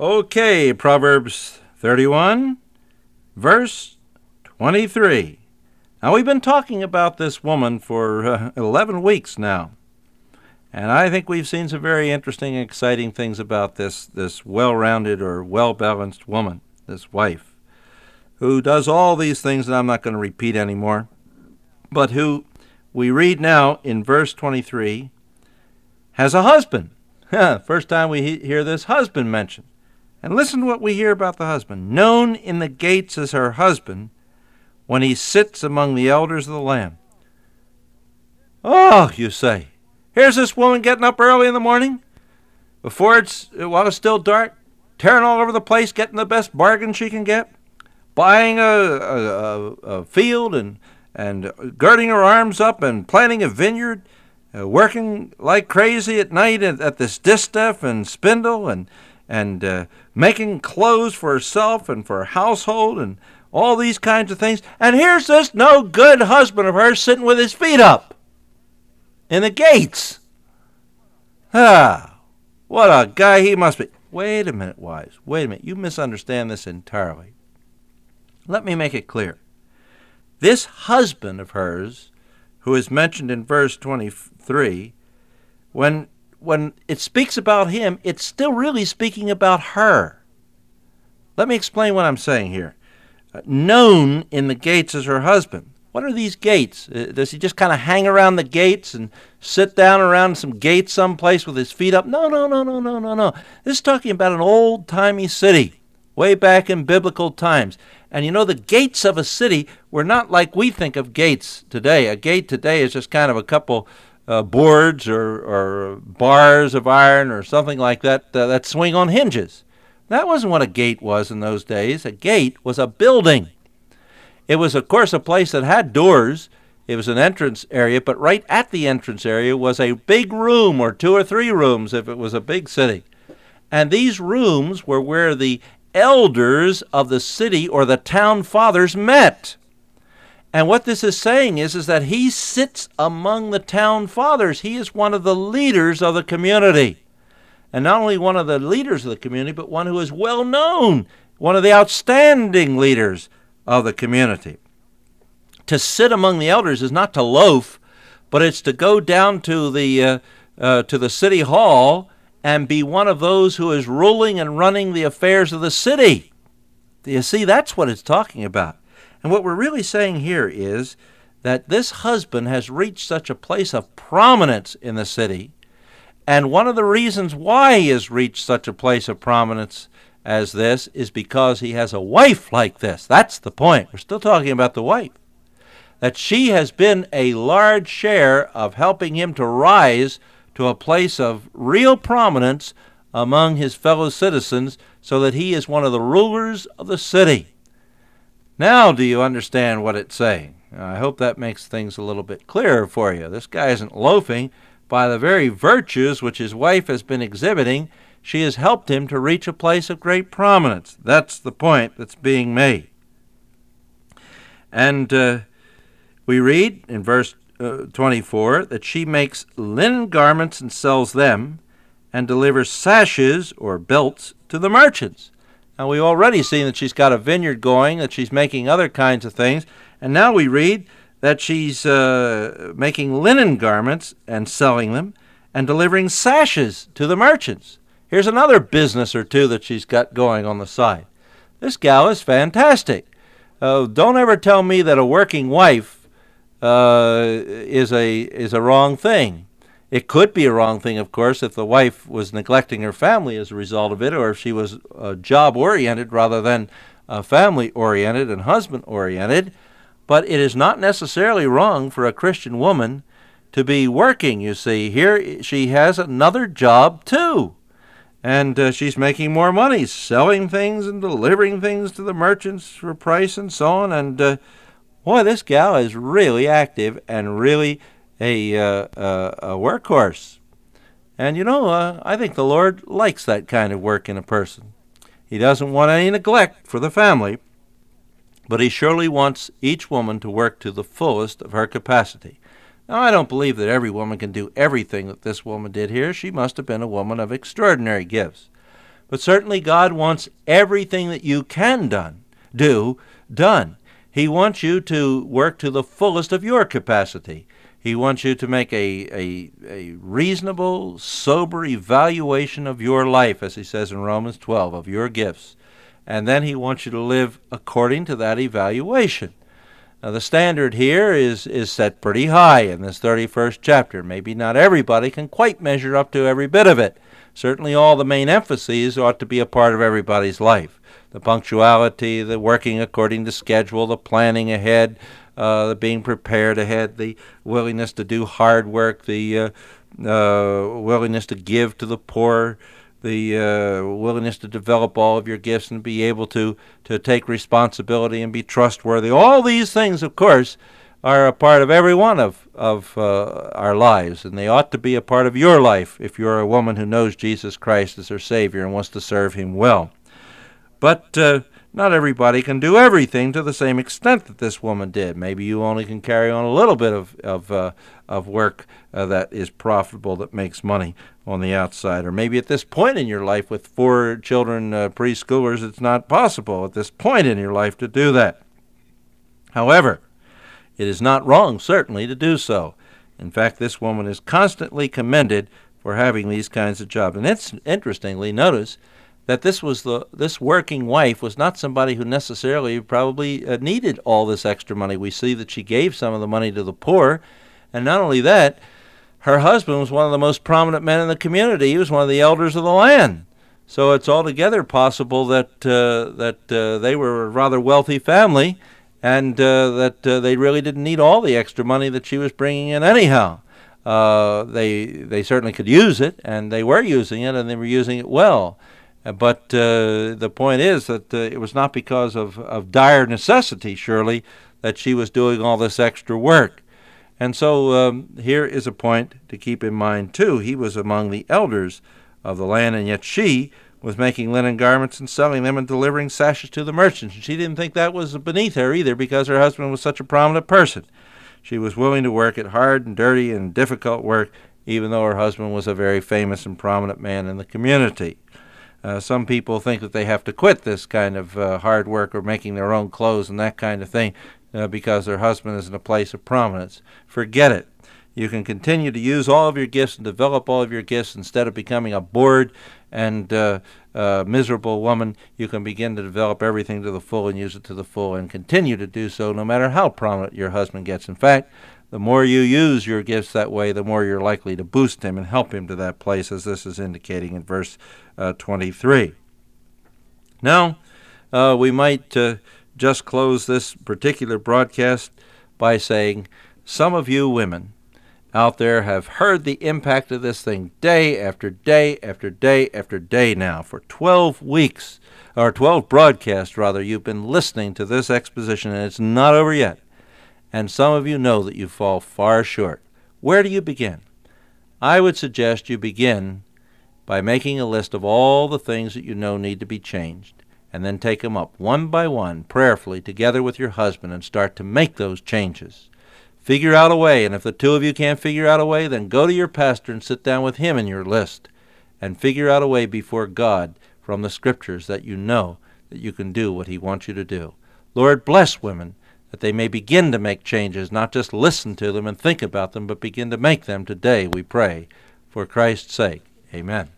Okay, Proverbs 31, verse 23. Now, we've been talking about this woman for uh, 11 weeks now. And I think we've seen some very interesting and exciting things about this, this well rounded or well balanced woman, this wife, who does all these things that I'm not going to repeat anymore, but who we read now in verse 23 has a husband. First time we hear this husband mentioned. And listen to what we hear about the husband. Known in the gates as her husband, when he sits among the elders of the land. Oh, you say, here's this woman getting up early in the morning, before it's while it's still dark, tearing all over the place, getting the best bargain she can get, buying a, a, a field and and girding her arms up and planting a vineyard, uh, working like crazy at night at, at this distaff and spindle and and uh, making clothes for herself and for her household and all these kinds of things. And here's this no good husband of hers sitting with his feet up in the gates. Ah, what a guy he must be. Wait a minute, Wise. Wait a minute. You misunderstand this entirely. Let me make it clear. This husband of hers, who is mentioned in verse 23, when when it speaks about him, it's still really speaking about her. Let me explain what I'm saying here. Uh, known in the gates as her husband. What are these gates? Uh, does he just kind of hang around the gates and sit down around some gates someplace with his feet up? No, no, no, no, no, no, no. This is talking about an old timey city, way back in biblical times. And you know, the gates of a city were not like we think of gates today. A gate today is just kind of a couple uh, boards or, or bars of iron or something like that uh, that swing on hinges. That wasn't what a gate was in those days. A gate was a building. It was, of course, a place that had doors. It was an entrance area, but right at the entrance area was a big room or two or three rooms if it was a big city. And these rooms were where the elders of the city or the town fathers met. And what this is saying is, is that he sits among the town fathers. He is one of the leaders of the community. And not only one of the leaders of the community, but one who is well known, one of the outstanding leaders of the community. To sit among the elders is not to loaf, but it's to go down to the, uh, uh, to the city hall and be one of those who is ruling and running the affairs of the city. Do you see? That's what it's talking about. And what we're really saying here is that this husband has reached such a place of prominence in the city. And one of the reasons why he has reached such a place of prominence as this is because he has a wife like this. That's the point. We're still talking about the wife. That she has been a large share of helping him to rise to a place of real prominence among his fellow citizens so that he is one of the rulers of the city. Now, do you understand what it's saying? I hope that makes things a little bit clearer for you. This guy isn't loafing. By the very virtues which his wife has been exhibiting, she has helped him to reach a place of great prominence. That's the point that's being made. And uh, we read in verse uh, 24 that she makes linen garments and sells them, and delivers sashes or belts to the merchants. Now, we've already seen that she's got a vineyard going, that she's making other kinds of things, and now we read that she's uh, making linen garments and selling them and delivering sashes to the merchants. Here's another business or two that she's got going on the side. This gal is fantastic. Uh, don't ever tell me that a working wife uh, is a is a wrong thing. It could be a wrong thing, of course, if the wife was neglecting her family as a result of it, or if she was uh, job oriented rather than uh, family oriented and husband oriented. But it is not necessarily wrong for a Christian woman to be working, you see. Here she has another job too. And uh, she's making more money, selling things and delivering things to the merchants for price and so on. And uh, boy, this gal is really active and really a, uh, uh, a workhorse. And you know, uh, I think the Lord likes that kind of work in a person. He doesn't want any neglect for the family, but He surely wants each woman to work to the fullest of her capacity. Now, I don't believe that every woman can do everything that this woman did here. She must have been a woman of extraordinary gifts. But certainly God wants everything that you can done, do done. He wants you to work to the fullest of your capacity. He wants you to make a, a, a reasonable, sober evaluation of your life, as he says in Romans 12, of your gifts. And then he wants you to live according to that evaluation. Now, the standard here is, is set pretty high in this 31st chapter. Maybe not everybody can quite measure up to every bit of it. Certainly, all the main emphases ought to be a part of everybody's life the punctuality, the working according to schedule, the planning ahead, uh, being prepared ahead, the willingness to do hard work, the uh, uh, willingness to give to the poor, the uh, willingness to develop all of your gifts and be able to, to take responsibility and be trustworthy. All these things, of course, are a part of every one of, of uh, our lives, and they ought to be a part of your life if you're a woman who knows Jesus Christ as her Savior and wants to serve Him well. But uh, not everybody can do everything to the same extent that this woman did. Maybe you only can carry on a little bit of of uh, of work uh, that is profitable, that makes money on the outside, or maybe at this point in your life with four children, uh, preschoolers, it's not possible at this point in your life to do that. However, it is not wrong, certainly, to do so. In fact, this woman is constantly commended for having these kinds of jobs. And it's interestingly, notice that this was the this working wife was not somebody who necessarily probably uh, needed all this extra money. We see that she gave some of the money to the poor, and not only that, her husband was one of the most prominent men in the community. He was one of the elders of the land. So it's altogether possible that uh, that uh, they were a rather wealthy family, and uh, that uh, they really didn't need all the extra money that she was bringing in anyhow. Uh, they they certainly could use it, and they were using it, and they were using it well. But uh, the point is that uh, it was not because of, of dire necessity, surely, that she was doing all this extra work. And so um, here is a point to keep in mind, too. He was among the elders of the land, and yet she was making linen garments and selling them and delivering sashes to the merchants. And she didn't think that was beneath her either because her husband was such a prominent person. She was willing to work at hard and dirty and difficult work, even though her husband was a very famous and prominent man in the community. Uh, some people think that they have to quit this kind of uh, hard work or making their own clothes and that kind of thing uh, because their husband is in a place of prominence. Forget it. You can continue to use all of your gifts and develop all of your gifts instead of becoming a bored and uh, uh, miserable woman. You can begin to develop everything to the full and use it to the full and continue to do so no matter how prominent your husband gets. In fact, the more you use your gifts that way, the more you're likely to boost him and help him to that place, as this is indicating in verse uh, 23. Now, uh, we might uh, just close this particular broadcast by saying some of you women out there have heard the impact of this thing day after day after day after day now for 12 weeks, or 12 broadcasts rather. You've been listening to this exposition, and it's not over yet and some of you know that you fall far short. Where do you begin? I would suggest you begin by making a list of all the things that you know need to be changed, and then take them up one by one, prayerfully, together with your husband, and start to make those changes. Figure out a way, and if the two of you can't figure out a way, then go to your pastor and sit down with him in your list, and figure out a way before God from the Scriptures that you know that you can do what he wants you to do. Lord, bless women that they may begin to make changes, not just listen to them and think about them, but begin to make them today, we pray. For Christ's sake, amen.